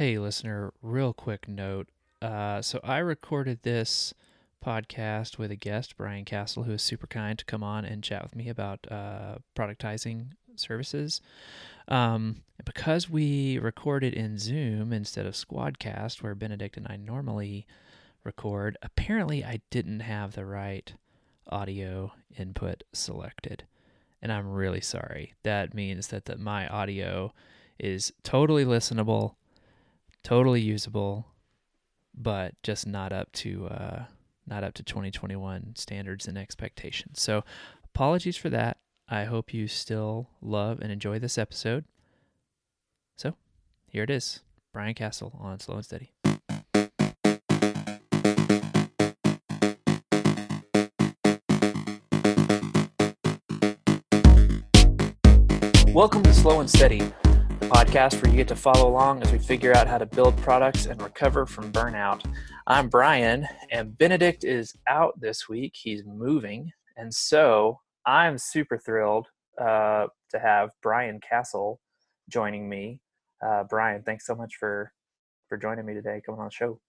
Hey, listener, real quick note. Uh, so I recorded this podcast with a guest, Brian Casel, who was super kind to come on and chat with me about uh, productizing services. Um, because we recorded in Zoom instead of Squadcast, where Benedikt and I normally record, apparently I didn't have the right audio input selected. And I'm really sorry. That means that the, my audio is totally listenable, totally usable, but just not up to uh, not up to 2021 standards and expectations. So apologies for that. I hope you still love and enjoy this episode. So here it is Brian Casel on Slow and Steady. Welcome to Slow and Steady, podcast where you get to follow along as we figure out how to build products and recover from burnout. I'm Brian, and Benedikt is out this week. He's moving. And so I'm super thrilled uh, to have Brian Casel joining me. Uh, Brian, thanks so much for for joining me today, coming on the show.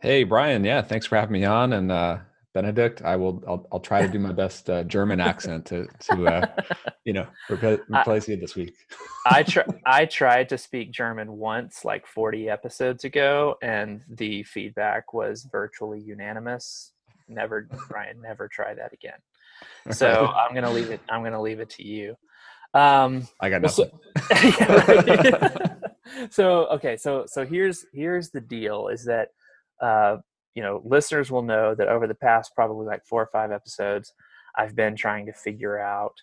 Hey, Brian. Yeah, thanks for having me on. And uh, Benedikt, I will. I'll, I'll try to do my best uh, German accent to to uh, you know replace, replace you this week. I try. I tried to speak German once, like 40 episodes ago, and the feedback was virtually unanimous. Never, Brian. Never try that again. So I'm gonna leave it. I'm gonna leave it to you. Um, I got nothing. So, so okay. So so here's here's the deal: is that uh, you know listeners will know that over the past probably like four or five episodes, I've been trying to figure out.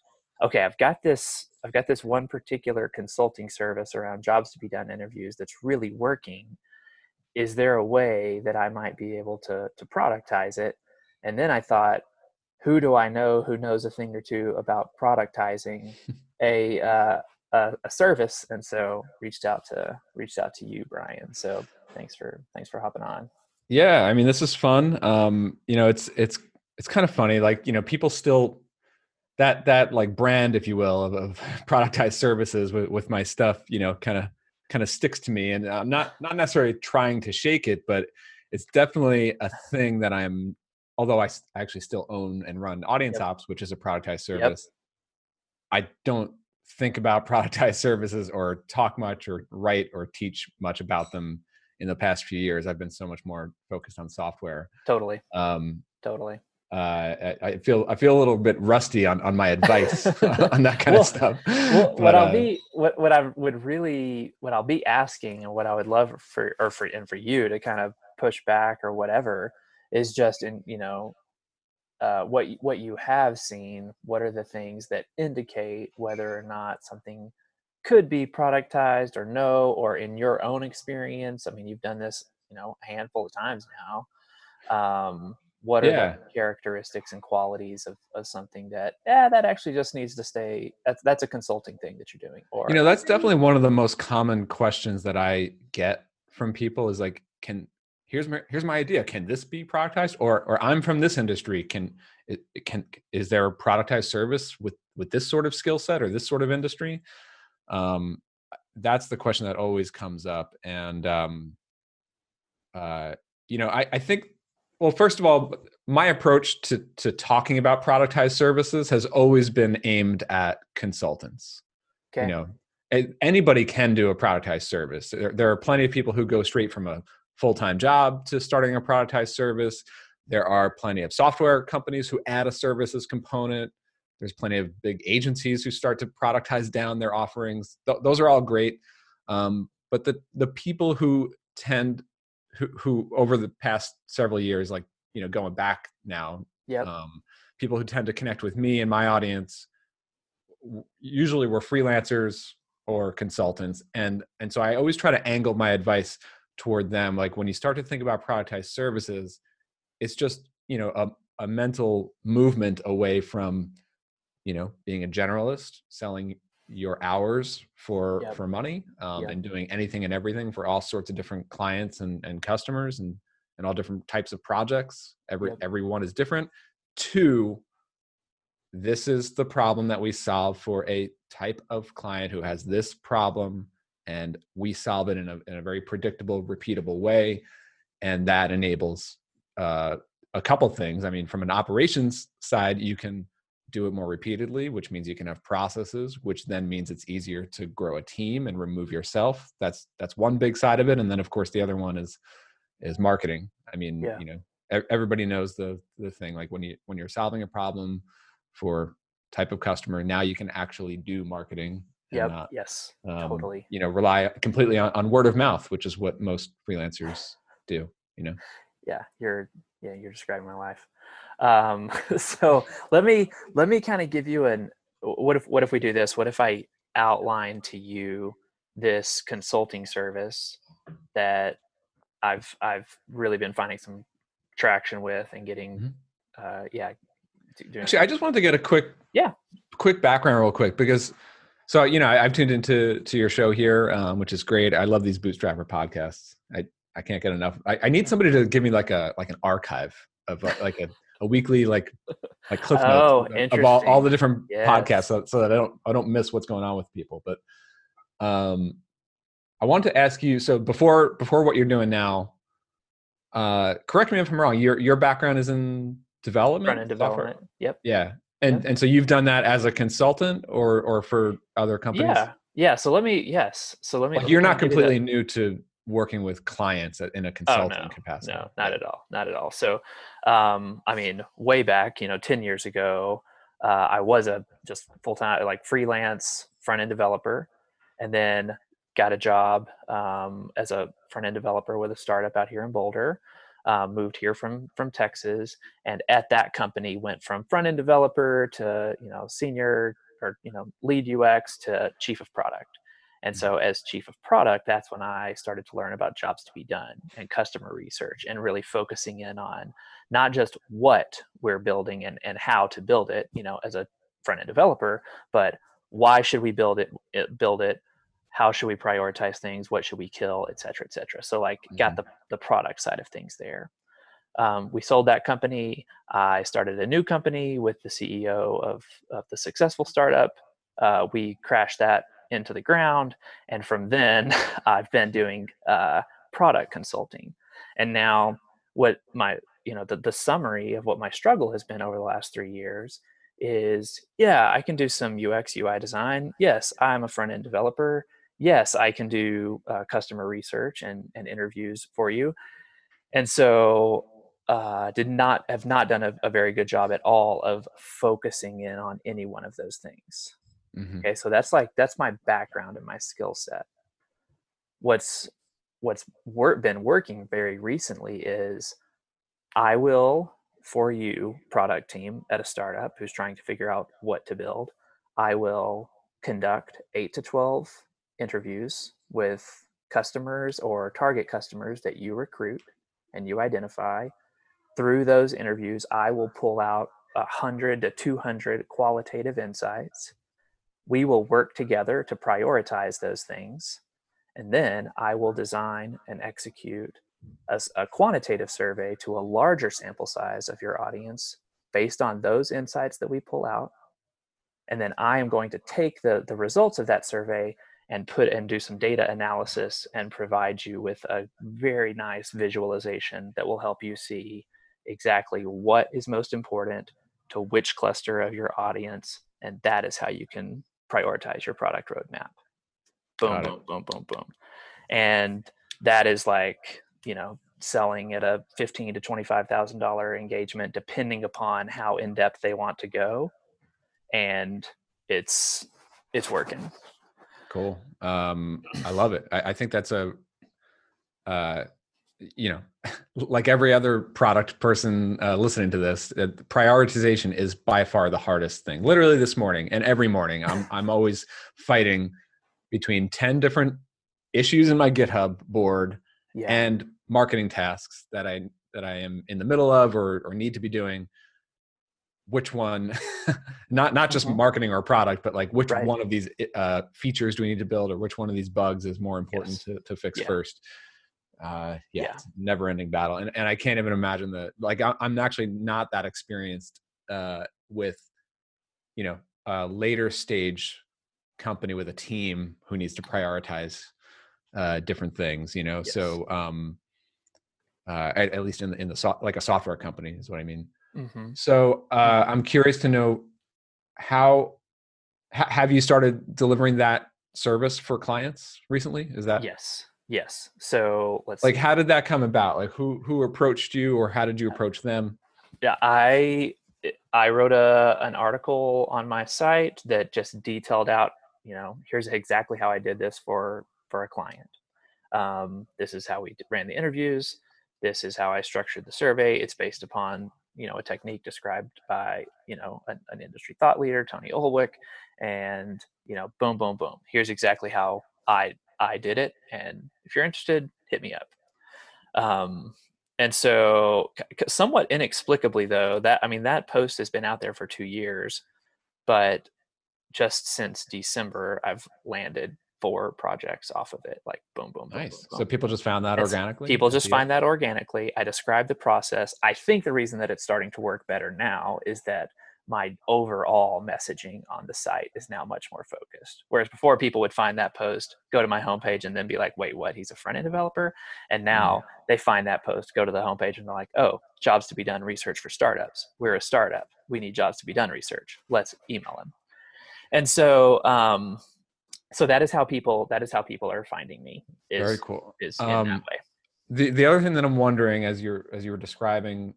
Okay, I've got this. I've got this one particular consulting service around jobs to be done interviews that's really working. Is there a way that I might be able to to productize it? And then I thought, who do I know who knows a thing or two about productizing a, uh, a, a service? And so reached out to reached out to you, Brian. So thanks for thanks for hopping on. Yeah, I mean this is fun. Um, you know, it's it's it's kind of funny. Like you know, people still that that like brand, if you will, of, of productized services with with my stuff. You know, kind of kind of sticks to me, and I'm not not necessarily trying to shake it, but it's definitely a thing that I'm although I actually still own and run Audience yep. Ops, which is a productized service, yep. I don't think about productized services or talk much or write or teach much about them in the past few years. I've been so much more focused on software. Totally. Um, totally. Uh, I, I, feel I feel a little bit rusty on, on my advice on that kind well, of stuff. Well, but, what I'll uh, be what what I would really what I'll be asking and what I would love for or for and for you to kind of push back or whatever is just in you know uh, what what you have seen. What are the things that indicate whether or not something could be productized or no, or in your own experience? I mean, you've done this you know a handful of times now. Um, what are yeah. the characteristics and qualities of, of something that yeah that actually just needs to stay that's that's a consulting thing that you're doing or you know that's definitely one of the most common questions that i get from people is like can here's my here's my idea can this be productized or or i'm from this industry can it, can is there a productized service with with this sort of skill set or this sort of industry um that's the question that always comes up and um uh you know i i think well first of all my approach to to talking about productized services has always been aimed at consultants okay. you know anybody can do a productized service. There, there are plenty of people who go straight from a full-time job to starting a productized service. There are plenty of software companies who add a services component there's plenty of big agencies who start to productize down their offerings. Th- those are all great um, but the the people who tend who, who over the past several years like you know going back now yeah um, people who tend to connect with me and my audience usually were freelancers or consultants and and so i always try to angle my advice toward them. Like when you start to think about productized services it's just you know a, a mental movement away from you know being a generalist selling your hours for yep. for money um, yep. and doing anything and everything for all sorts of different clients and, and customers and and all different types of projects every yep. everyone is different two this is the problem that we solve for a type of client who has this problem and we solve it in a, in a very predictable repeatable way and that enables uh, a couple things i mean from an operations side you can do it more repeatedly which means you can have processes which then means it's easier to grow a team and remove yourself that's that's one big side of it and then of course the other one is is marketing i mean Yeah. you know everybody knows the the thing like when you when you're solving a problem for type of customer now you can actually do marketing Yeah. Yes. um, totally. you know rely completely on, on word of mouth which is what most freelancers do you know yeah you're yeah you're describing my life um so let me let me kind of give you an what if what if we do this what if i outline to you this consulting service that i've i've really been finding some traction with and getting Mhm. uh yeah doing Actually, I just wanted to get a quick, Yeah. quick background real quick because, so you know, I, I've tuned into to your show here, um, which is great. I love these bootstrapper podcasts. I I can't get enough. I, I need somebody to give me like a like an archive of uh, like a, a weekly like like cliff Oh, of all, all the different Yes. podcasts so, so that I don't I don't miss what's going on with people. But um, I want to ask you. So before before what you're doing now, uh, correct me if I'm wrong. Your your background is in development, front end software? development yep Yeah. And and so you've done that as a consultant or or for other companies? yeah yeah so let me yes so let me Like you're not give you the- completely new to working with clients in a consulting Oh, no, capacity. No, not at all. Not at all. So, um, I mean, way back, you know, 10 years ago, uh, I was a just full time, like freelance front end developer, and then got a job um, as a front end developer with a startup out here in Boulder. Uh, moved here from from Texas, and at that company went from front end developer to you know senior or you know lead UX to chief of product. And so, as chief of product, that's when I started to learn about jobs to be done and customer research and really focusing in on not just what we're building and, and how to build it, you know, as a front end developer, but why should we build it, it build it? How should we prioritize things? What should we kill, et cetera, et cetera. So, like, got the, the product side of things there. Um, we sold that company. I started a new company with the CEO of, of the successful startup. Uh, we crashed that into the ground. And from then, I've been doing uh, product consulting. And now, what my you know the, the summary of what my struggle has been over the last three years is yeah i can do some ux ui design yes i'm a front end developer yes i can do uh, customer research and, and interviews for you and so uh, did not have not done a, a very good job at all of focusing in on any one of those things Mhm. okay so that's like that's my background and my skill set what's what's wor- been working very recently is i will for you product team at a startup who's trying to figure out what to build i will conduct 8 to 12 interviews with customers or target customers that you recruit and you identify through those interviews i will pull out 100 to 200 qualitative insights we will work together to prioritize those things and then i will design and execute a quantitative survey to a larger sample size of your audience based on those insights that we pull out. And then i am going to take the, the results of that survey and put and do some data analysis and provide you with a very nice visualization that will help you see exactly what is most important to which cluster of your audience and that is how you can prioritize your product roadmap. Boom boom boom boom boom. And that is like you know selling at a fifteen to twenty five thousand dollar engagement depending upon how in depth they want to go. And it's it's working. Cool. Um, I love it. I, I think that's a, uh, you know, like every other product person uh, listening to this, uh, prioritization is by far the hardest thing. Literally this morning and every morning, I'm I'm always fighting between ten different issues in my GitHub board yeah and marketing tasks that I that I am in the middle of or or need to be doing. Which one? not not just Mhm. marketing or product, but like which Right. one of these uh, features do we need to build, or which one of these bugs is more important Yes. to, to fix Yeah. first? Uh, yeah, Yeah. never-ending battle, and and I can't even imagine the like. I, I'm actually not that experienced uh, with, you know, a later stage company with a team who needs to prioritize uh, different things. You know, Yes. so um, uh, at, at least in the in the so- like a software company is what I mean. Mm-hmm. So uh, I'm curious to know how ha- have you started delivering that service for clients recently? Is that Yes. Yes. So let's like see. how did that come about? Like who who approached you or how did you approach them? Yeah, I I wrote a an article on my site that just detailed out, you know, here's exactly how I did this for for a client. Um, this is how we ran the interviews. This is how I structured the survey. It's based upon you know a technique described by you know an, an industry thought leader, Tony Ulwick, and you know, boom, boom, boom. Here's exactly how I I did it. And if you're interested, hit me up. Um, and so, somewhat inexplicably, though, that I mean, that post has been out there for two years, but just since December, I've landed four projects off of it. Like, boom, boom, boom. Nice. boom, So people just found that organically. People just find that organically. I describe the process. I think the reason that it's starting to work better now is that my overall messaging on the site is now much more focused. Whereas before, people would find that post, go to my homepage, and then be like, wait, what? He's a front end developer? And now they find that post, go to the homepage, and they're like, oh, jobs to be done research for startups. We're a startup. We need jobs to be done research. Let's email him. And so, um, so that is how people that is how people are finding me. Is, Very cool. Is in Um, that way. The the other thing that I'm wondering as you're as you were describing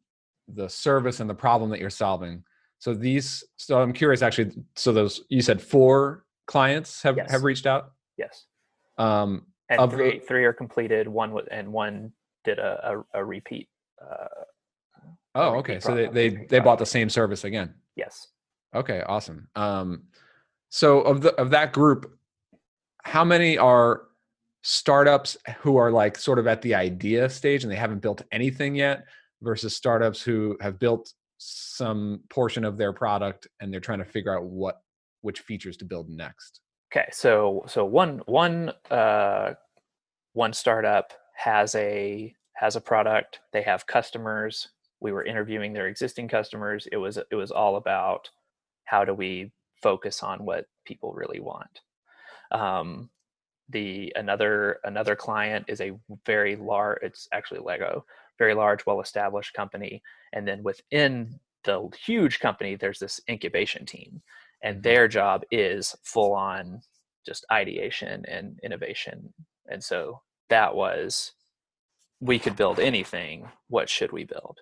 the service and the problem that you're solving. So these so I'm curious actually so those you said four clients have Yes. have reached out. Yes. Um and three the- three are completed. One was and one did a a, a repeat. Uh, oh repeat okay so they they they bought the same service again. yes. Okay, awesome. Um, so of the of that group, how many are startups who are like sort of at the idea stage and they haven't built anything yet, versus startups who have built some portion of their product and they're trying to figure out what which features to build next. Okay. So so one one uh, one startup has a has a product. They have customers. We were interviewing their existing customers. It was it was all about how do we focus on what people really want. Um, the another another client is a very large. It's actually Lego, very large, well established company, and then within the huge company, there's this incubation team, and Mhm. their job is full on just ideation and innovation. And so that was we could build anything. What should we build?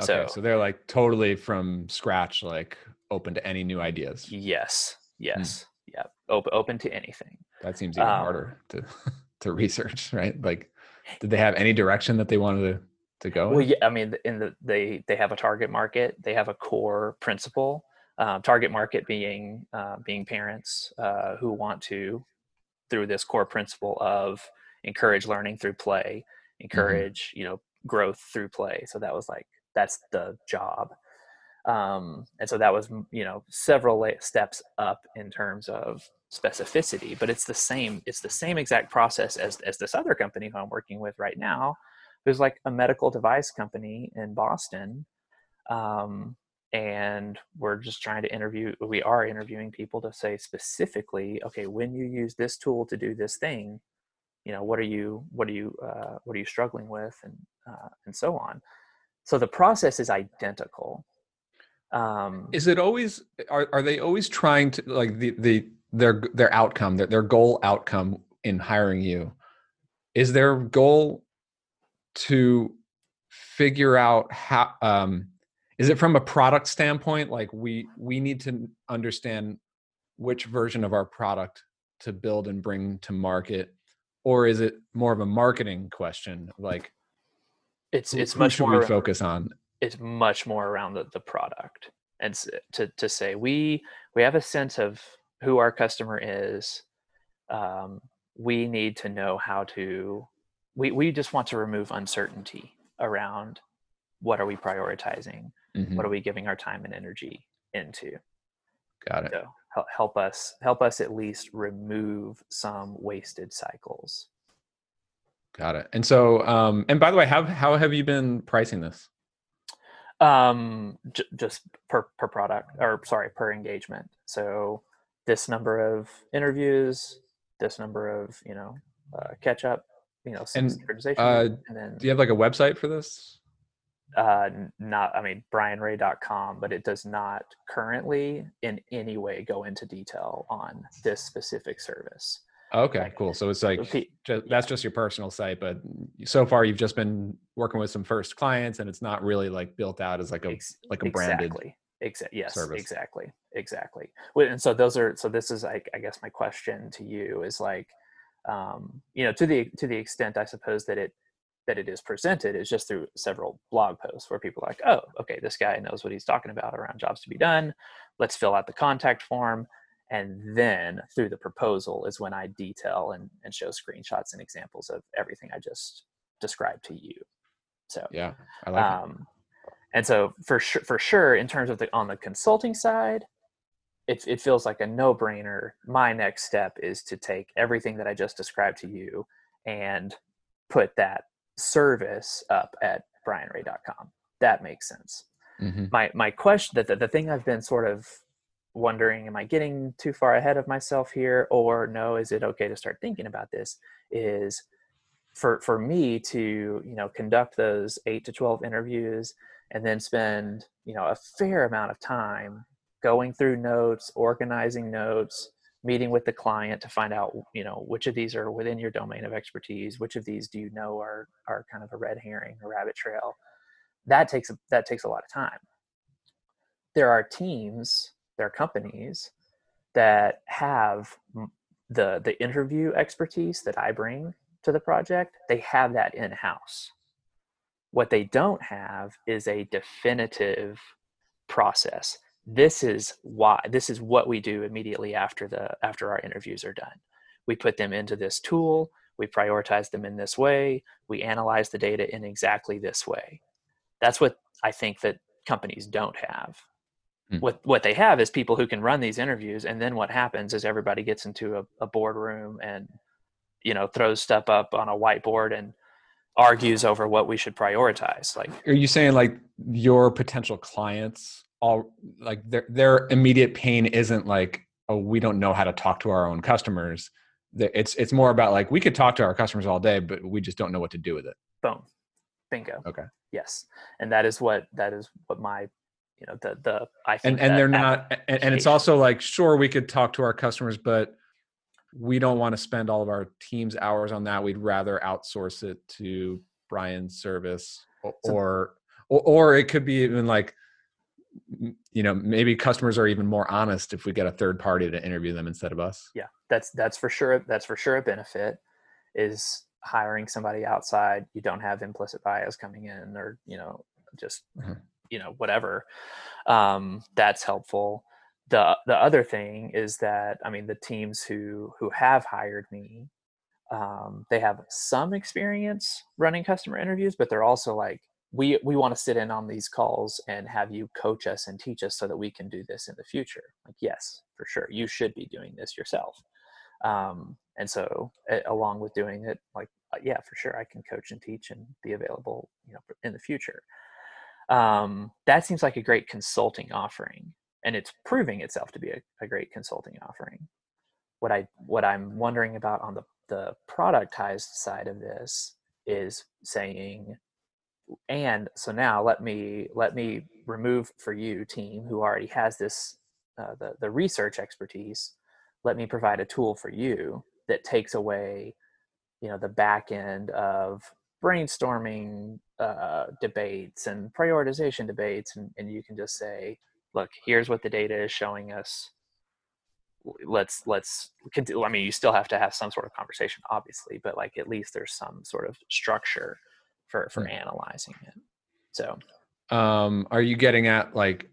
Okay, So- so, they're like totally from scratch, like open to any new ideas. Yes, yes, yeah, open open to anything. That seems even Um, harder to to research, right? Like, did they have any direction that they wanted to to go? Well, in? yeah, I mean, in the they they have a target market. They have a core principle. Um, target market being uh, being parents uh, who want to, through this core principle of encourage learning through play, encourage you know growth through play. So that was like that's the job, um, and so that was you know several steps up in terms of specificity. But it's the same. It's the same exact process as as this other company who I'm working with right now there's like a medical device company in Boston. Um, and we're just trying to interview, we are interviewing people to say specifically, okay, when you use this tool to do this thing, you know, what are you, what are you, uh, what are you struggling with and, uh, and so on. So the process is identical. Um, is it always are, are they always trying to like the the their their outcome their, their goal outcome in hiring you is their goal to figure out how um is it from a product standpoint? Like we we need to understand which version of our product to build and bring to market or is it more of a marketing question? Like it's, who- it's who much should more we focus on? it's much more around the, the product and to, to say we we have a sense of who our customer is um, we need to know how to we, we just want to remove uncertainty around what are we prioritizing? Mhm, what are we giving our time and energy into? Got it. So help us help us at least remove some wasted cycles. Got it. And so um and by the way how how have you been pricing this? Um j- just per per product or sorry per engagement. So this number of interviews this number of you know uh, catch up, you know, some And, standardization, uh, and then Do you have like a website for this? uh, not I mean brianray.com, but it does not currently in any way go into detail on this specific service. Okay, Like, cool. So it's like Pe- ju- that's just your personal site, but so far you've just been working with some first clients, and it's not really like built out as like a Ex- like a branded exactly. Exa- yes, service. exactly, exactly. And so those are so this is like I guess my question to you is like, um, you know, to the to the extent I suppose that it that it is presented is just through several blog posts where people are like, oh, okay, this guy knows what he's talking about around jobs to be done. Let's fill out the contact form. And then through the proposal is when I detail and, and show screenshots and examples of everything I just described to you. So Yeah, I like it. um, and so for sure, for sure, in terms of the on the consulting side, it it feels like a no brainer. My next step is to take everything that I just described to you and put that service up at brianray.com. That makes sense. Mhm. My my question that the, the thing I've been sort of wondering, am I getting too far ahead of myself here, or no? Is it okay to start thinking about this? Is for for me to you know conduct those eight to twelve interviews and then spend you know a fair amount of time going through notes organizing notes meeting with the client to find out you know which of these are within your domain of expertise which of these do you know are are kind of a red herring a rabbit trail that takes that takes a lot of time. There are teams there are companies that have the the interview expertise that i bring to the project they have that in house what they don't have is a definitive process this is why this is what we do immediately after the after our interviews are done. We put them into this tool we prioritize them in this way we analyze the data in exactly this way. That's what i think that companies don't have. Hmm. what what they have is people who can run these interviews and then what happens is everybody gets into a, a boardroom and you know throws stuff up on a whiteboard and argues over what we should prioritize like Are you saying like your potential clients all like their their immediate pain isn't like oh we don't know how to talk to our own customers. It's it's more about like we could talk to our customers all day but we just don't know what to do with it. Boom. Bingo. Okay. yes. And that is what that is what my you know the the i think and and they're not and, and it's also like sure we could talk to our customers but we don't want to spend all of our team's hours on that. We'd rather outsource it to brian's service o- So- or or, or it could be even like you know maybe customers are even more honest if we get a third party to interview them instead of us yeah that's that's for sure that's for sure a benefit is hiring somebody outside you don't have implicit bias coming in or you know just Mhm. you know whatever um that's helpful the the other thing is that i mean the teams who who have hired me um they have some experience running customer interviews but they're also like we we want to sit in on these calls and have you coach us and teach us so that we can do this in the future. Like yes for sure you should be doing this yourself. Um, and so along with doing it like uh, yeah for sure i can coach and teach and be available you know in the future. Um, that seems like a great consulting offering and it's proving itself to be a, a great consulting offering. What i what i'm wondering about on the the productized side of this is saying and so now let me let me remove for you team who already has this uh, the, the research expertise let me provide a tool for you that takes away you know the back end of brainstorming uh, debates and prioritization debates and, and you can just say look here's what the data is showing us let's let's continue. i mean you still have to have some sort of conversation obviously but like at least there's some sort of structure for for Hmm. analyzing it. So um are you getting at like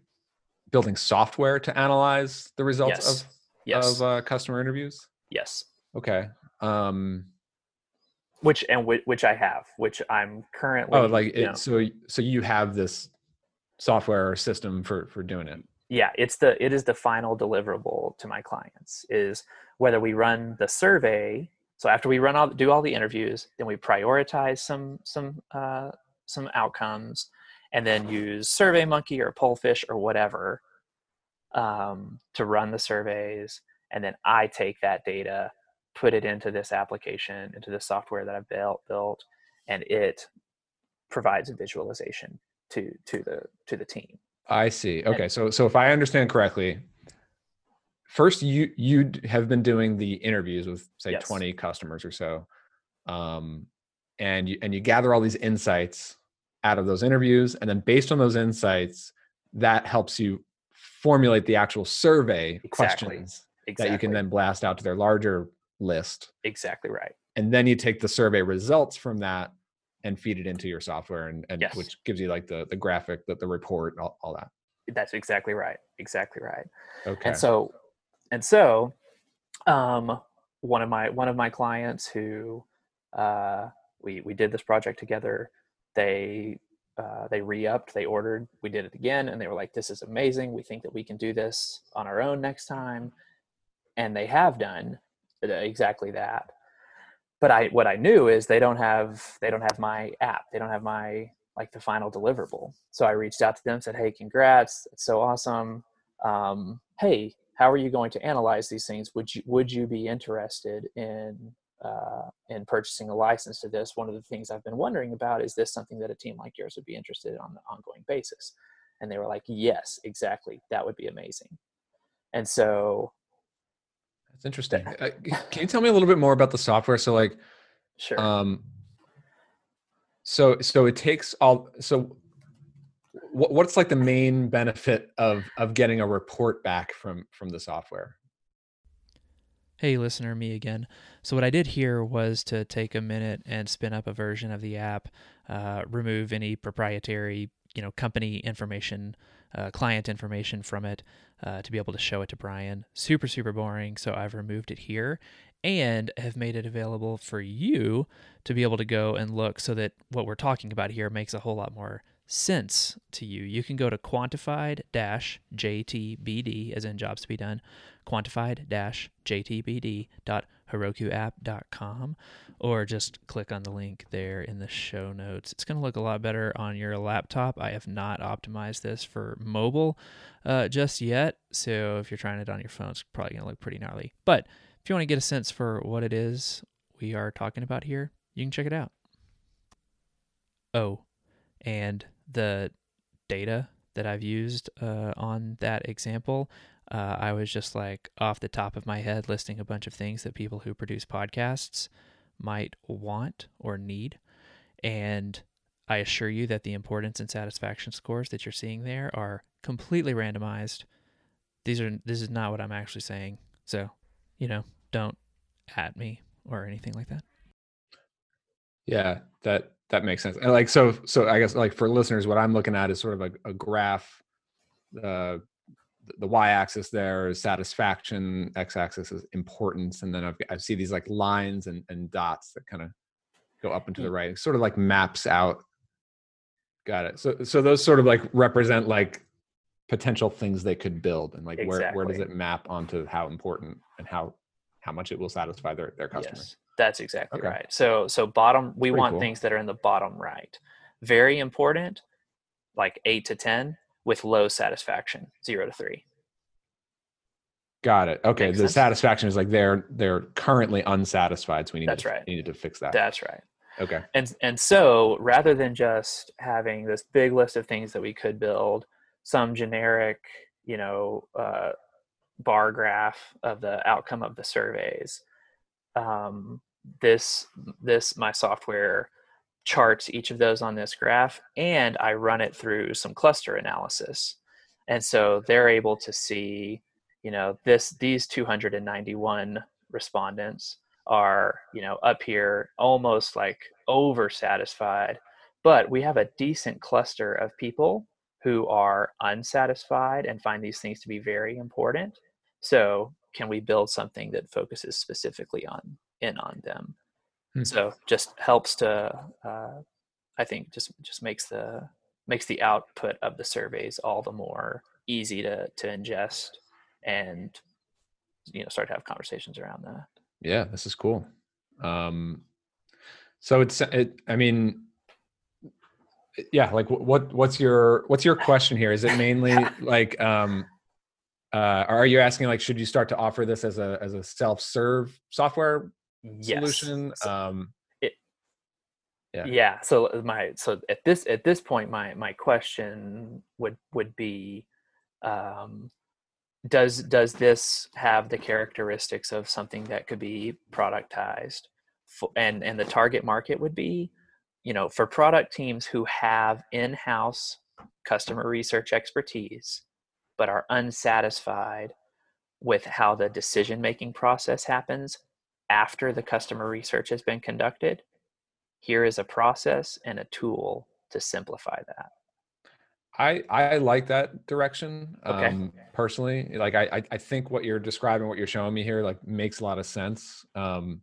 building software to analyze the results yes. of yes. of uh, customer interviews? Yes. Okay um which and which, which i have which i'm currently oh like you it, know, so so you have this software or system for for doing it? Yeah it's the it is the final deliverable to my clients is whether we run the survey so after we run all do all the interviews then we prioritize some some uh, some outcomes and then use survey monkey or pollfish or whatever um, to run the surveys and then i take that data put it into this application, into the software that I've built, built, and it provides a visualization to to the to the team. I see. Okay, and, so so if I understand correctly, first you you have been doing the interviews with say yes. 20 customers or so um, and you and you gather all these insights out of those interviews and then based on those insights that helps you formulate the actual survey exactly. questions exactly. that you can then blast out to their larger list exactly right and then you take the survey results from that and feed it into your software and, and yes. which gives you like the the graphic the, the report all, all that that's exactly right exactly right okay and so and so um, one of my one of my clients who uh, we we did this project together they uh, they re-upped they ordered we did it again and they were like this is amazing. We think that we can do this on our own next time. And they have done exactly that. But i what i knew is they don't have they don't have my app. They don't have my like the final deliverable. So i reached out to them said hey congrats. It's so awesome. Um, hey how are you going to analyze these things? Would you would you be interested in uh, in purchasing a license to this? One of the things I've been wondering about is this something that a team like yours would be interested in on an ongoing basis? And they were like, yes, exactly. That would be amazing. And so that's interesting. Uh, can you tell me a little bit more about the software? So like, sure. Um, so so it takes all so what's like the main benefit of of getting a report back from from the software Hey, listener, me again. So, what I did here was to take a minute and spin up a version of the app, uh, remove any proprietary, you know, company information, uh, client information from it, uh, to be able to show it to Brian. Super, super boring. So, I've removed it here and have made it available for you to be able to go and look so that what we're talking about here makes a whole lot more sense to you, you can go to quantified JTBD, as in jobs to be done, quantified JTBD.herokuapp.com, or just click on the link there in the show notes. It's going to look a lot better on your laptop. I have not optimized this for mobile uh, just yet. So if you're trying it on your phone, it's probably going to look pretty gnarly. But if you want to get a sense for what it is we are talking about here, you can check it out. Oh, and the data that I've used uh, on that example, uh, I was just like off the top of my head listing a bunch of things that people who produce podcasts might want or need. And I assure you that the importance and satisfaction scores that you're seeing there are completely randomized. These are this is not what I'm actually saying. So, you know, don't at me or anything like that. Yeah, that that makes sense. And like so, so I guess like for listeners, what I'm looking at is sort of a, a graph. Uh, the y-axis there is satisfaction, x-axis is importance, and then I've, I see these like lines and, and dots that kind of go up and to the right. It sort of like maps out. Got it. So so those sort of like represent like potential things they could build, and like exactly. where where does it map onto how important and how how much it will satisfy their their customers. Yes. That's exactly okay. right. So so bottom we Pretty want cool. things that are in the bottom right. Very important, like eight to ten, with low satisfaction, zero to three. Got it. Okay. Makes the sense? satisfaction is like they're they're currently unsatisfied. So we need That's to right. needed to fix that. That's right. Okay. And and so rather than just having this big list of things that we could build, some generic, you know, uh, bar graph of the outcome of the surveys, um, this this my software charts each of those on this graph and I run it through some cluster analysis. And so they're able to see, you know, this these 291 respondents are, you know, up here almost like over satisfied, but we have a decent cluster of people who are unsatisfied and find these things to be very important. So can we build something that focuses specifically on in on them? Mm-hmm. so just helps to uh, i think just just makes the makes the output of the surveys all the more easy to to ingest and you know start to have conversations around that. Yeah this is cool. Um so it's it i mean yeah like what what's your what's your question here? Is it mainly like um uh, are you asking like should you start to offer this as a as a self serve software yes. solution? So- um, Yeah. yeah so uh, my so at this at this point my my question would would be um does does this have the characteristics of something that could be productized F- and and the target market would be you know for product teams who have in-house customer research expertise but are unsatisfied with how the decision making process happens after the customer research has been conducted here is a process and a tool to simplify that I I like that direction. Okay. Um, personally, like I I- think what you're describing, what you're showing me here, like makes a lot of sense. Um,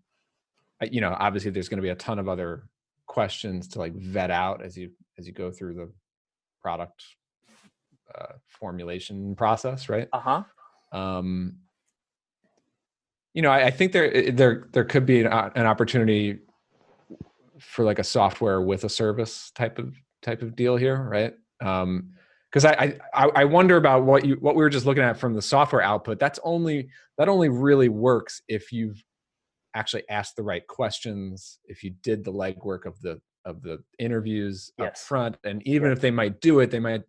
you know, obviously, there's going to be a ton of other questions to like vet out as you as you go through the product uh, formulation process, right? uh-huh um, you know, I, I think there there there could be an, an opportunity for like a software with a service type of type of deal here, right? Um, because I, I I wonder about what you what we were just looking at from the software output. That's only that only really works if you've actually asked the right questions, if you did the legwork of the of the interviews up front, and even if they might do it, they might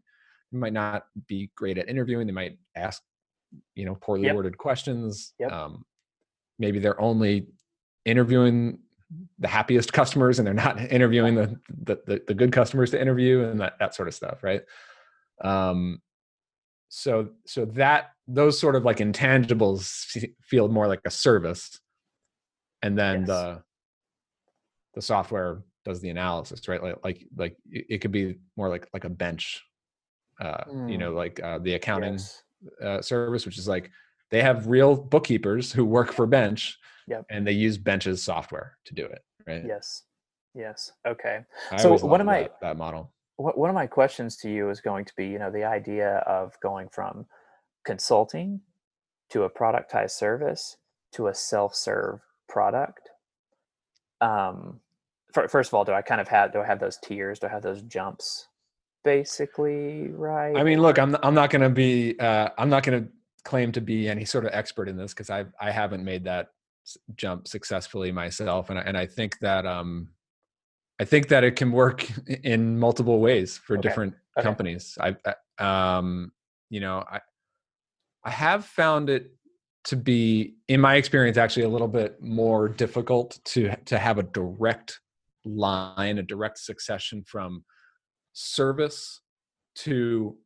might not be great at interviewing. They might ask, you know, poorly Yep. worded questions. Yep. Um, maybe they're only interviewing the happiest customers and they're not interviewing the the, the, the good customers to interview and that, that sort of stuff right um so so that those sort of like intangibles feel more like a service and then Yes. the the software does the analysis right like like like it it could be more like like a bench uh you Mm. know like uh, the accounting yes. uh, service, which is like they have real bookkeepers who work for Bench, Yep. and they use Bench's software to do it. Right. yes yes okay I So one of my- that, that model. One of my questions to you is going to be you know the idea of going from consulting to a productized service to a self-serve product um first of all do i kind of have do i have those tiers do i have those jumps basically right I mean, look, I'm I'm not going to be uh, I'm not going to claim to be any sort of expert in this because I I haven't made that jump successfully myself, and I, and I think that um I think that it can work in multiple ways for Okay. different Okay. companies. I I- um you know I I have found it to be in my experience actually a little bit more difficult to to have a direct line a direct succession from service to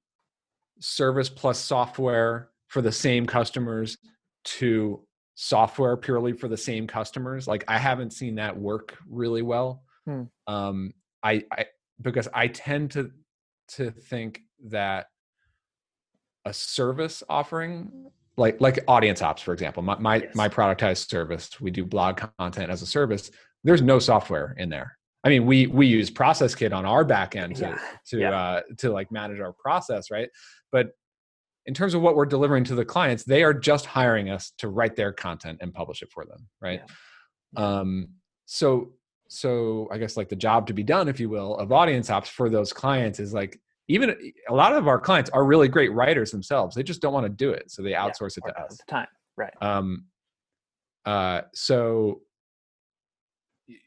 service plus software for the same customers to software purely for the same customers like i haven't seen that work really well Hmm. um i i because i tend to to think that a service offering like like audience ops for example my my, Yes. my productized service we do blog content as a service there's no software in there i mean we we use process kit on our back end to Yeah. to Yeah. uh to like manage our process right? But in terms of what we're delivering to the clients they are just hiring us to write their content and publish it for them right? Um so so i guess like the job to be done if you will of audience ops for those clients is like even a lot of our clients are really great writers themselves. They just don't want to do it so they Yeah, outsource it to us. time. Right. Um uh so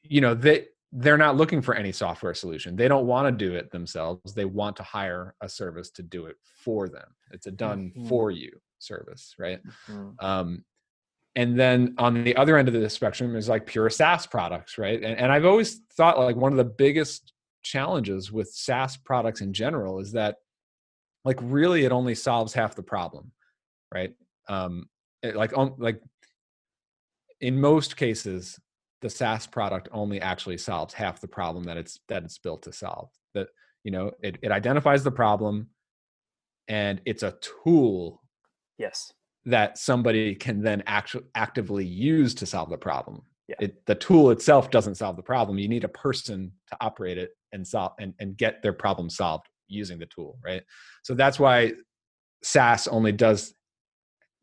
you know they they're not looking for any software solution they don't want to do it themselves they want to hire a service to do it for them it's a done Mhm. for you service right Mhm. um and then on the other end of the spectrum is like pure SaaS products, right? And, and I've always thought like one of the biggest challenges with SaaS products in general is that like really it only solves half the problem, right? Um, it, like on like in most cases, the SaaS product only actually solves half the problem that it's that it's built to solve. That you know it, it identifies the problem, and it's a tool yes that somebody can then actually actively use to solve the problem. Yeah. It, the tool itself doesn't solve the problem. You need a person to operate it and solve and, and get their problem solved using the tool, right? So that's why SaaS only does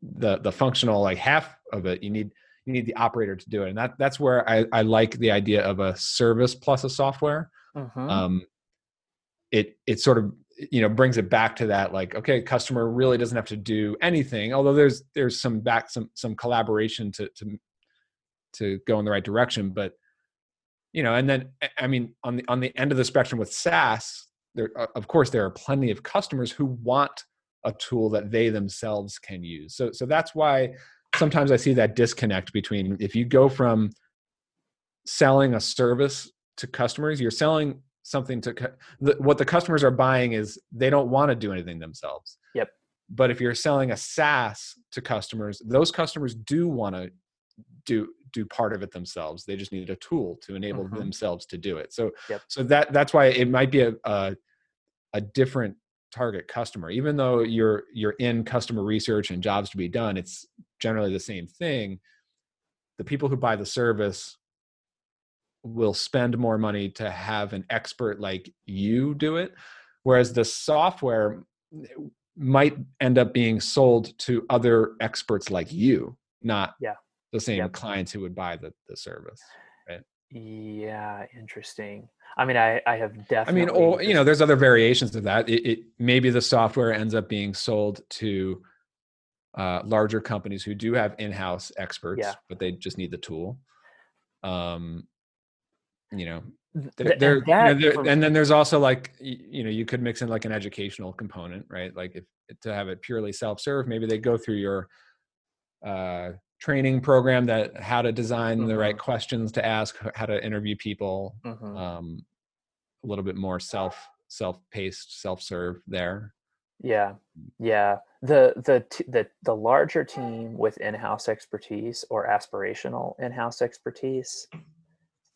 the the functional like half of it. You need you need the operator to do it, and that that's where I, I like the idea of a service plus a software. Mhm. um, it it sort of you know brings it back to that like okay customer really doesn't have to do anything although there's there's some back some some collaboration to to to go in the right direction but you know and then i mean on the on the end of the spectrum with saas there of course there are plenty of customers who want a tool that they themselves can use. So so that's why sometimes i see that disconnect between if you go from selling a service to customers you're selling something to the, what the customers are buying is they don't want to do anything themselves. Yep. But if you're selling a SaaS to customers, those customers do want to do do part of it themselves. They just need a tool to enable mm-hmm. themselves to do it. So yep. so that that's why it might be a, a a different target customer. Even though you're you're in customer research and jobs to be done it's generally the same thing. The people who buy the service will spend more money to have an expert like you do it whereas the software might end up being sold to other experts like you not yeah. the same yep. clients who would buy the, the service right? Yeah interesting i mean i i have definitely i mean or you know there's other variations of that. It, it maybe the software ends up being sold to uh, larger companies who do have in-house experts yeah. but they just need the tool. Um you know there, there, you know, there and then there's also like you know you could mix in like an educational component right? Like if to have it purely self-serve maybe they go through your uh, training program that how to design mm-hmm. the right mm-hmm. questions to ask how to interview people mm-hmm. um, a little bit more self self-paced self-serve there yeah yeah the the the the larger team with in-house expertise or aspirational in-house expertise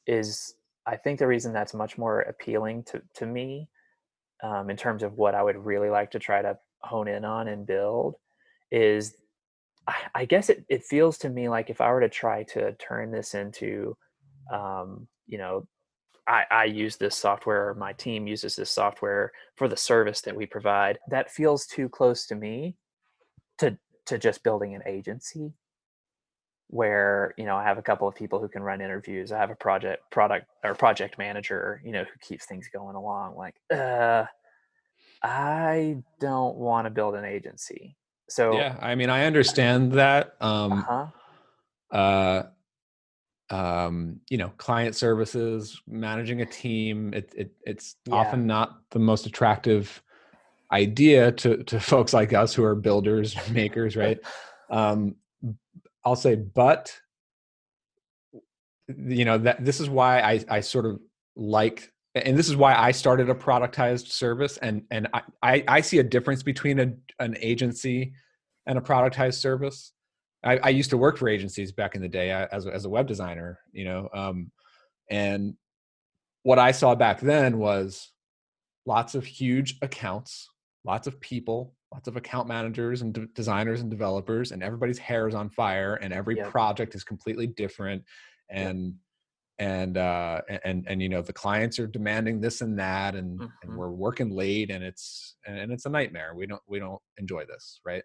is I think the reason that's much more appealing to, to me um, in terms of what I would really like to try to hone in on and build is I, guess it, it feels to me like if I were to try to turn this into, um, you know, I, I use this software, my team uses this software for the service that we provide, that feels too close to me to to just building an agency where you know i have a couple of people who can run interviews i have a project product or project manager you know who keeps things going along like uh i don't want to build an agency so yeah i mean i understand that um uh-huh. uh um you know client services managing a team it, it it's yeah. often not the most attractive idea to to folks like us who are builders makers right um I'll say, but you know that this is why I I sort of like and this is why I started a productized service and and I I, I see a difference between a, an agency and a productized service. I, I, used to work for agencies back in the day uh, as a, as a web designer, you know, um, and what I saw back then was lots of huge accounts, lots of people, lots of account managers and de- designers and developers and everybody's hair is on fire and every yep. project is completely different and yep. And uh and and you know the clients are demanding this and that and mm-hmm. and we're working late and it's and it's a nightmare. We don't we don't enjoy this right?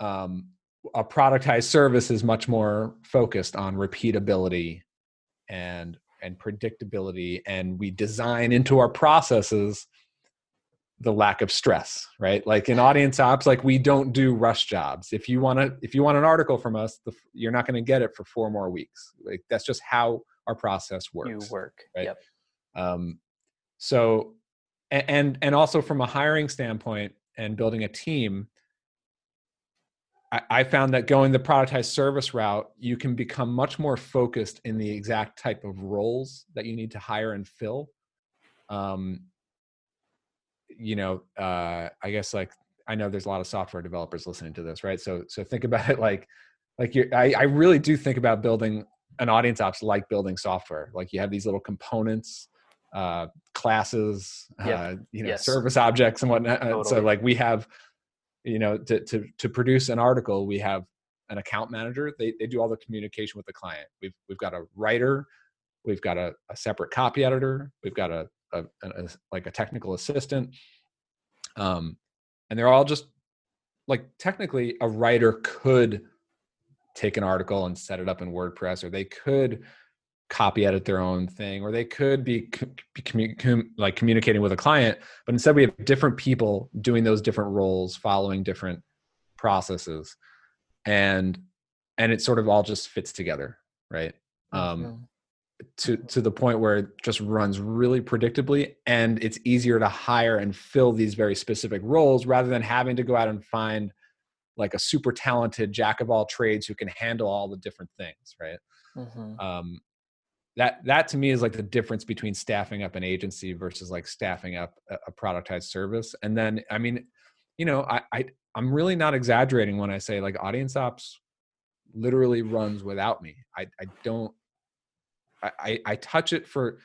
Um a productized service is much more focused on repeatability and and predictability and we design into our processes the lack of stress right? Like in audience ops like we don't do rush jobs. If you want to if you want an article from us the, you're not going to get it for four more weeks. Like that's just how our process works you work right yep. um so and and also from a hiring standpoint and building a team I, I found that going the productized service route you can become much more focused in the exact type of roles that you need to hire and fill um you know, uh, I guess like I know there's a lot of software developers listening to this, right? So so think about it like like you I, I really do think about building an audience ops like building software. Like you have these little components, uh, classes, yep. uh, you know, yes. service objects and whatnot. Totally. So like we have, you know, to to to produce an article, we have an account manager. They they do all the communication with the client. We've we've got a writer, we've got a, a separate copy editor, we've got a a, a, like a technical assistant um, and they're all just like technically a writer could take an article and set it up in wordpress or they could copy edit their own thing or they could be, commu- com- like communicating with a client but instead we have different people doing those different roles following different processes and and it sort of all just fits together right um Mhm. to to the point where it just runs really predictably and it's easier to hire and fill these very specific roles rather than having to go out and find like a super talented jack of all trades who can handle all the different things right Mhm. um that that to me is like the difference between staffing up an agency versus like staffing up a, a productized service and then i mean you know I, I i'm really not exaggerating when i say like audience ops literally runs without me i i don't i i, I touch it for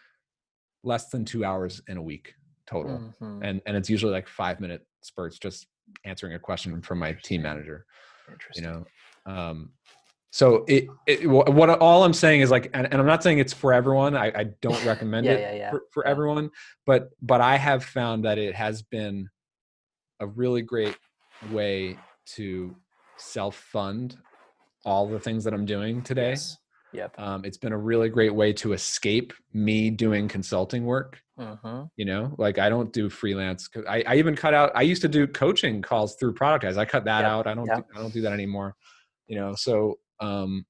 less than two hours in a week total Mhm. and and it's usually like five minute spurts just answering a question from my team manager you know? Um so it, it what all i'm saying is like and, and i'm not saying it's for everyone i, I don't recommend Yeah, it yeah, yeah, for, for everyone but but i have found that it has been a really great way to self-fund all the things that i'm doing today. Yes. Yep. um, it's been a really great way to escape me doing consulting work hmm you know? Like i don't do freelance I, I even cut out i used to do coaching calls through productize i cut that Yep, out. I don't yep. do, i don't do that anymore you know? So um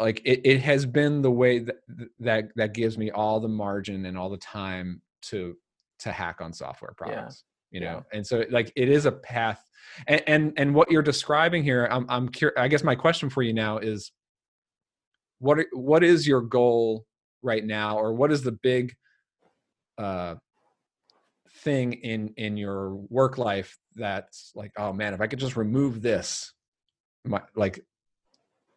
like it, it has been the way that that that gives me all the margin and all the time to to hack on software products you yeah. know? And so like it is a path. And and, and what you're describing here i'm i'm curious i guess my question for you now is what what is your goal right now or what is the big uh thing in in your work life that's like oh man if i could just remove this my like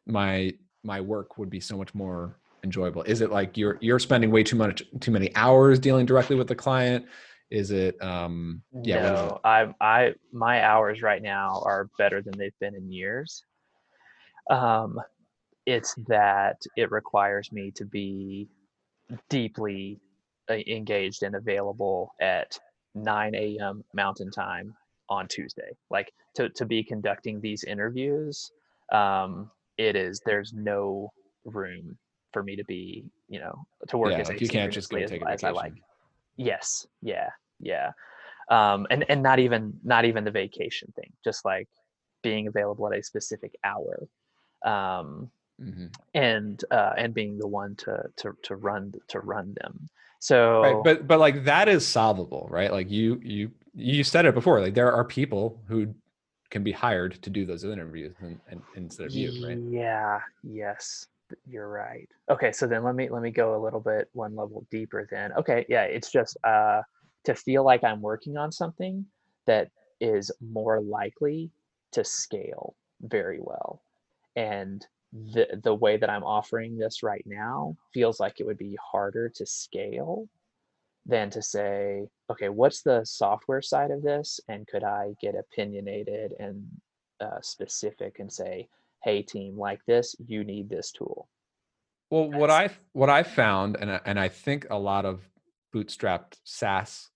my my work would be so much more enjoyable is it like you're you're spending way too much too many hours dealing directly with the client is it um yeah is it? no, I, I, my hours right now are better than they've been in years. Um, it's that it requires me to be deeply uh, engaged and available at 9 a.m. Mountain Time on Tuesday. Like to to be conducting these interviews, um, it is there's no room for me to be, you know, to work yeah as like you can't just go take a as, as I like. Yes. Yeah. Yeah. Um, and and not even not even the vacation thing. Just like being available at a specific hour. Um, hmm and uh, and being the one to to to run to run them. So right but but like that is solvable right like you you you said it before like there are people who can be hired to do those interviews and, and instead of you right Yeah, yes, you're right. Okay, so then let me let me go a little bit one level deeper then. Okay, yeah, it's just uh to feel like I'm working on something that is more likely to scale very well. And the the way that I'm offering this right now feels like it would be harder to scale than to say, okay, what's the software side of this? And could I get opinionated and uh, specific and say, hey team like this you need this tool Well, what I what I found, and I, and I think a lot of bootstrapped SaaS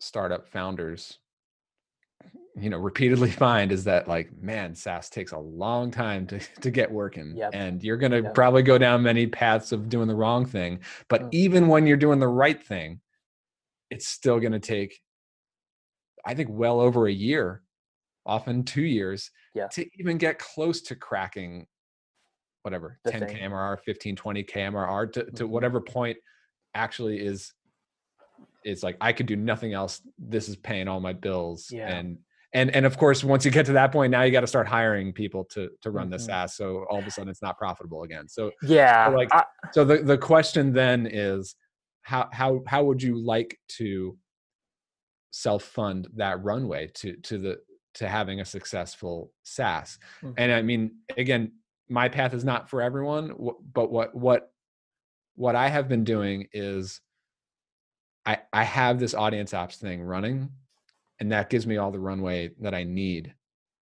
startup founders, you know, repeatedly find is that like, man, SaaS takes a long time to to get working, Yep. and you're gonna Yep. probably go down many paths of doing the wrong thing. But Mm. even when you're doing the right thing, it's still gonna take, I think, well over a year, often two years, Yeah. to even get close to cracking whatever The 10 thing. kmr 15 20 kmr to, to Mhm. whatever point actually is it's like i could do nothing else this is paying all my bills Yeah. and and and of course once you get to that point now you got to start hiring people to to run the Mhm. SaaS so all of a sudden it's not profitable again so yeah like- I- so the the question then is how how how would you like to self fund that runway to to the to having a successful SaaS Mhm. and I mean again my path is not for everyone but what what what I have been doing is I I have this audience ops thing running and that gives me all the runway that I need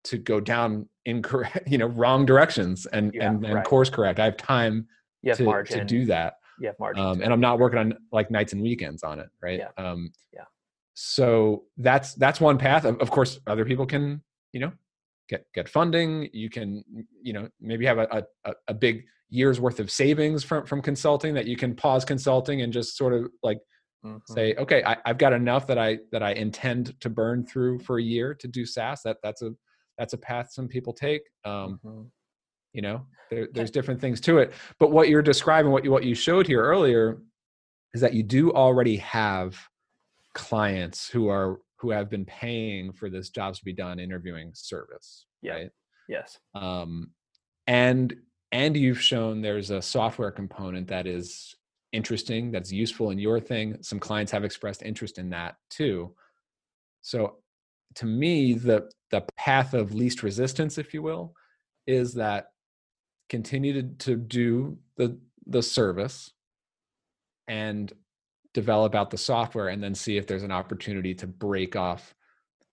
to go down incorrect you know wrong directions and Yeah, and, and right. course correct I have time have to, margin to do that you have margin um, and i'm not working on like nights and weekends on it right Yeah. um Yeah. so that's that's one path of, of course other people can you know get get funding you can you know maybe have a, a a- a big years worth of savings from from consulting that you can pause consulting and just sort of like mm-hmm. say okay I, have got enough that i that i intend to burn through for a year to do saas that that's a that's a path some people take um, mm-hmm. you know there, there's different things to it but what you're describing what you what you showed here earlier is that you do already have clients who are who have been paying for this jobs to be done interviewing service yeah. right yes um and and you've shown there's a software component that is interesting that's useful in your thing some clients have expressed interest in that too. So to me the the path of least resistance if you will is that continue to, to do the the service and develop out the software and then see if there's an opportunity to break off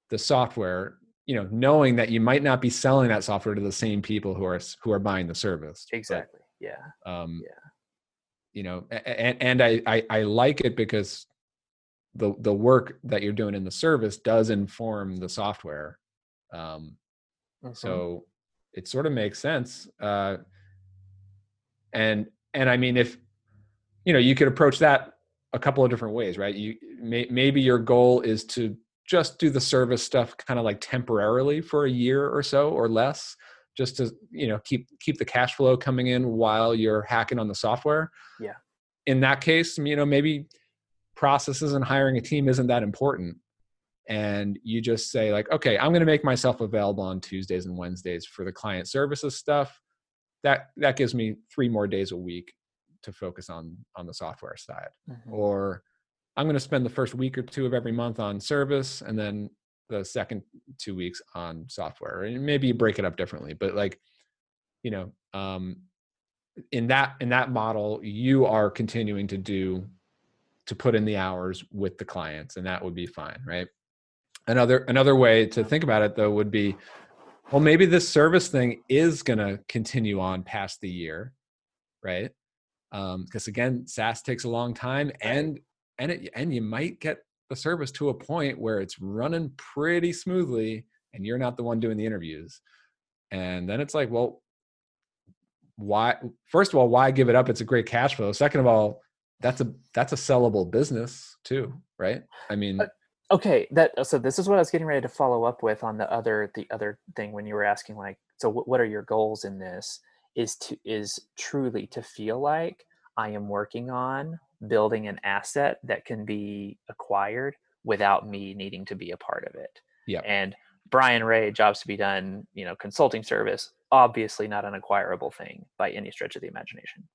the software you know knowing that you might not be selling that software to the same people who are who are buying the service exactly but, yeah um yeah you know and and I, I i like it because the the work that you're doing in the service does inform the software um mm-hmm. so it sort of makes sense uh and and i mean if you know you could approach that a couple of different ways right you may, maybe your goal is to just do the service stuff kind of like temporarily for a year or so or less just to you know keep keep the cash flow coming in while you're hacking on the software. Yeah. In that case you know maybe processes and hiring a team isn't that important. And you just say like okay i'm going to make myself available on tuesdays and wednesdays for the client services stuff. That that gives me three more days a week to focus on on the software side. Mm-hmm. or i'm going to spend the first week or two of every month on service and then the second two weeks on software and maybe you break it up differently but like you know um in that in that model you are continuing to do to put in the hours with the clients and that would be fine right? Another another way to think about it though would be well maybe this service thing is going to continue on past the year right? Because um, again saas takes a long time and and it and you might get the service to a point where it's running pretty smoothly and you're not the one doing the interviews. And then it's like well why first of all why give it up? It's a great cash flow. Second of all that's a that's a sellable business too right? I mean uh, okay that so this is what i was getting ready to follow up with on the other the other thing when you were asking like so what, what are your goals in this? Is to is truly to feel like I am working on building an asset that can be acquired without me needing to be a part of it. Yeah. And Brian Ray, jobs to be done, you know, consulting service, obviously not an acquirable thing by any stretch of the imagination.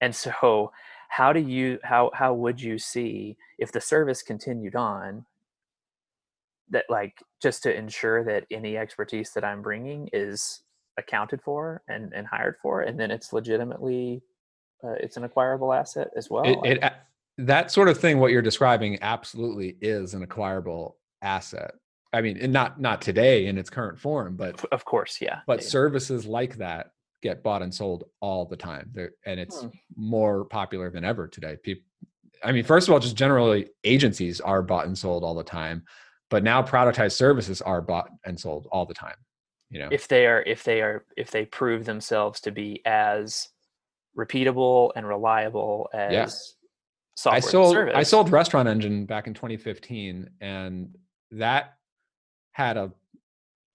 And so how do you how how would you see if the service continued on that like just to ensure that any expertise that I'm bringing is accounted for and, and hired for, and then it's legitimately uh, it's an acquirable asset as well. It, it, that sort of thing, what you're describing, absolutely is an acquirable asset. I mean, not not today in its current form, but of course, yeah. But yeah. services like that get bought and sold all the time, They're, and it's hmm. more popular than ever today. People, I mean, first of all, just generally agencies are bought and sold all the time, but now productized services are bought and sold all the time you know if they are if they are if they prove themselves to be as repeatable and reliable as yeah. software I sold I sold Restaurant Engine back in 2015 and that had a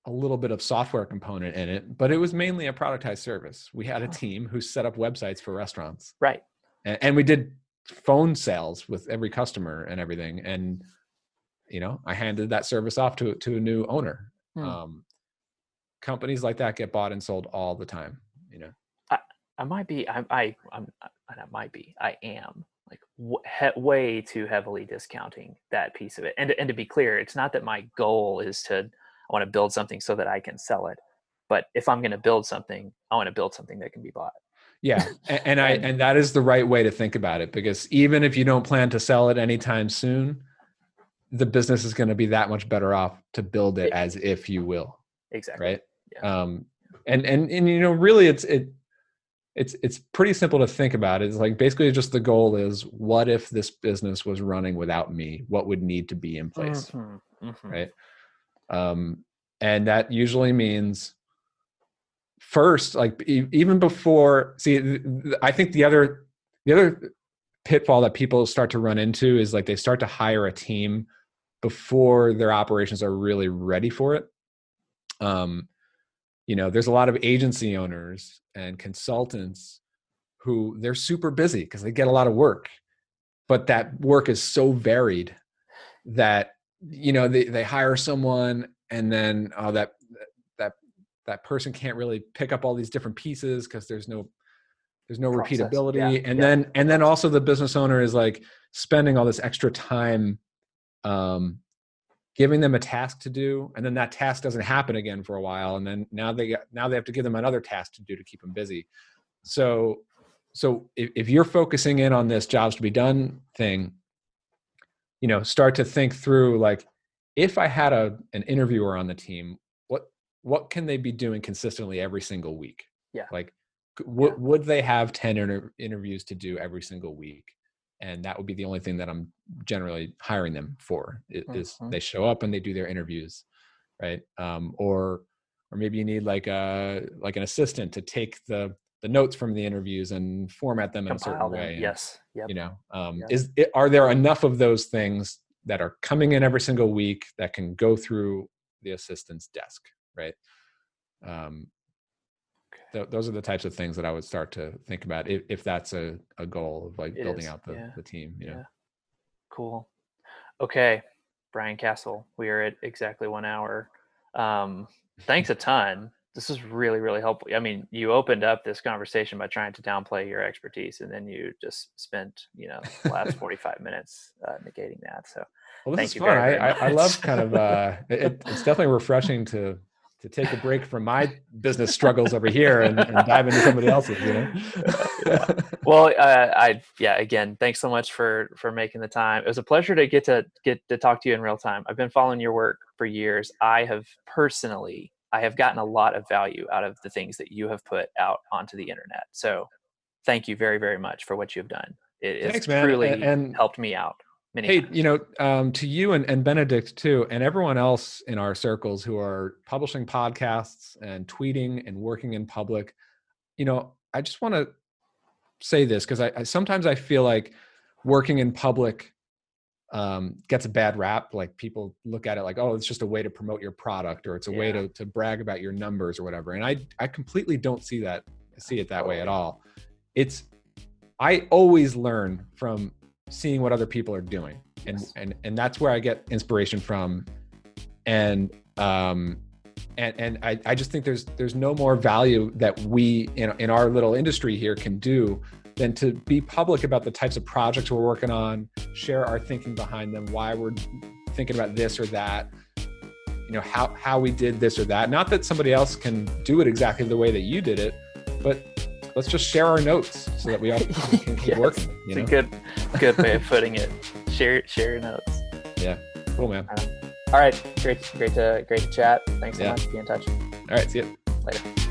a little bit of software component in it, but it was mainly a productized service. We had a team who set up websites for restaurants. Right. And, and we did phone sales with every customer and everything. And, you know, I handed that service off to, to a new owner. Hmm. Um, companies like that get bought and sold all the time you know i, might be i i i'm i might be i am like w- way too heavily discounting that piece of it and and to be clear it's not that my goal is to i want to build something so that i can sell it but if i'm going to build something i want to build something that can be bought. Yeah and, and i and that is the right way to think about it because even if you don't plan to sell it anytime soon the business is going to be that much better off to build it as if you will exactly right? yeah. um and and and you know really it's it it's it's pretty simple to think about it's like basically just the goal is what if this business was running without me? What would need to be in place mm-hmm, mm-hmm. right? Um and that usually means first like e- even before see th- th- i think the other the other pitfall that people start to run into is like they start to hire a team before their operations are really ready for it. Um you know there's a lot of agency owners and consultants who they're super busy because they get a lot of work but that work is so varied that you know they, they hire someone and then oh that that that person can't really pick up all these different pieces because there's no there's no Process, repeatability. Yeah, and yeah. then and then also the business owner is like spending all this extra time um giving them a task to do and then that task doesn't happen again for a while and then now they got now they have to give them another task to do to keep them busy so so if, if you're focusing in on this jobs to be done thing you know start to think through like if i had a an interviewer on the team what what can they be doing consistently every single week Yeah. like would, Yeah. would they have 10 inter- interviews to do every single week and that would be the only thing that i'm generally hiring them for is Mhm. they show up and they do their interviews right um, or or maybe you need like a like an assistant to take the the notes from the interviews and format them in a certain way and, Yes. Yep. you know um, Yep. is it, are there enough of those things that are coming in every single week that can go through the assistant's desk right um, th- those are the types of things that i would start to think about if, if that's a, a goal of like It building is, out the, yeah, the team you know yeah. Cool. Okay, Brian Casel, we are at exactly one hour. Um, thanks a ton. This is really, really helpful. I mean, you opened up this conversation by trying to downplay your expertise, and then you just spent, you know, the last forty-five minutes uh, negating that. So, well this Thank is you fun very, I, very I, I love kind of uh it, it's definitely refreshing to to take a break from my business struggles over here and, and dive into somebody else's you know Yeah. well, uh, I yeah. Again, thanks so much for for making the time. It was a pleasure to get to get to talk to you in real time. I've been following your work for years. I have personally, I have gotten a lot of value out of the things that you have put out onto the internet. So, thank you very very much for what you've done. It Thanks, man. truly A- and- helped me out. Many hey times. you know um, to you and, and Benedikt too and everyone else in our circles who are publishing podcasts and tweeting and working in public you know i just want to say this because I, I sometimes i feel like working in public um, gets a bad rap like people look at it like oh it's just a way to promote your product or it's a way to, to brag about your numbers or whatever and i i completely don't see that see it that way at all. It's i always learn from seeing what other people are doing. And Yes. and and that's where i get inspiration from. And um and and I, I just think there's there's no more value that we in, in our little industry here can do than to be public about the types of projects we're working on share our thinking behind them why we're thinking about this or that you know how how we did this or that. Not that somebody else can do it exactly the way that you did it but let's just share our notes so that we all can keep Yes, working you it's know a good good way of putting it. Share share your notes. Yeah, cool man All right, great great to great to chat. Thanks so Yeah. much. Be in touch. all right see ya Later.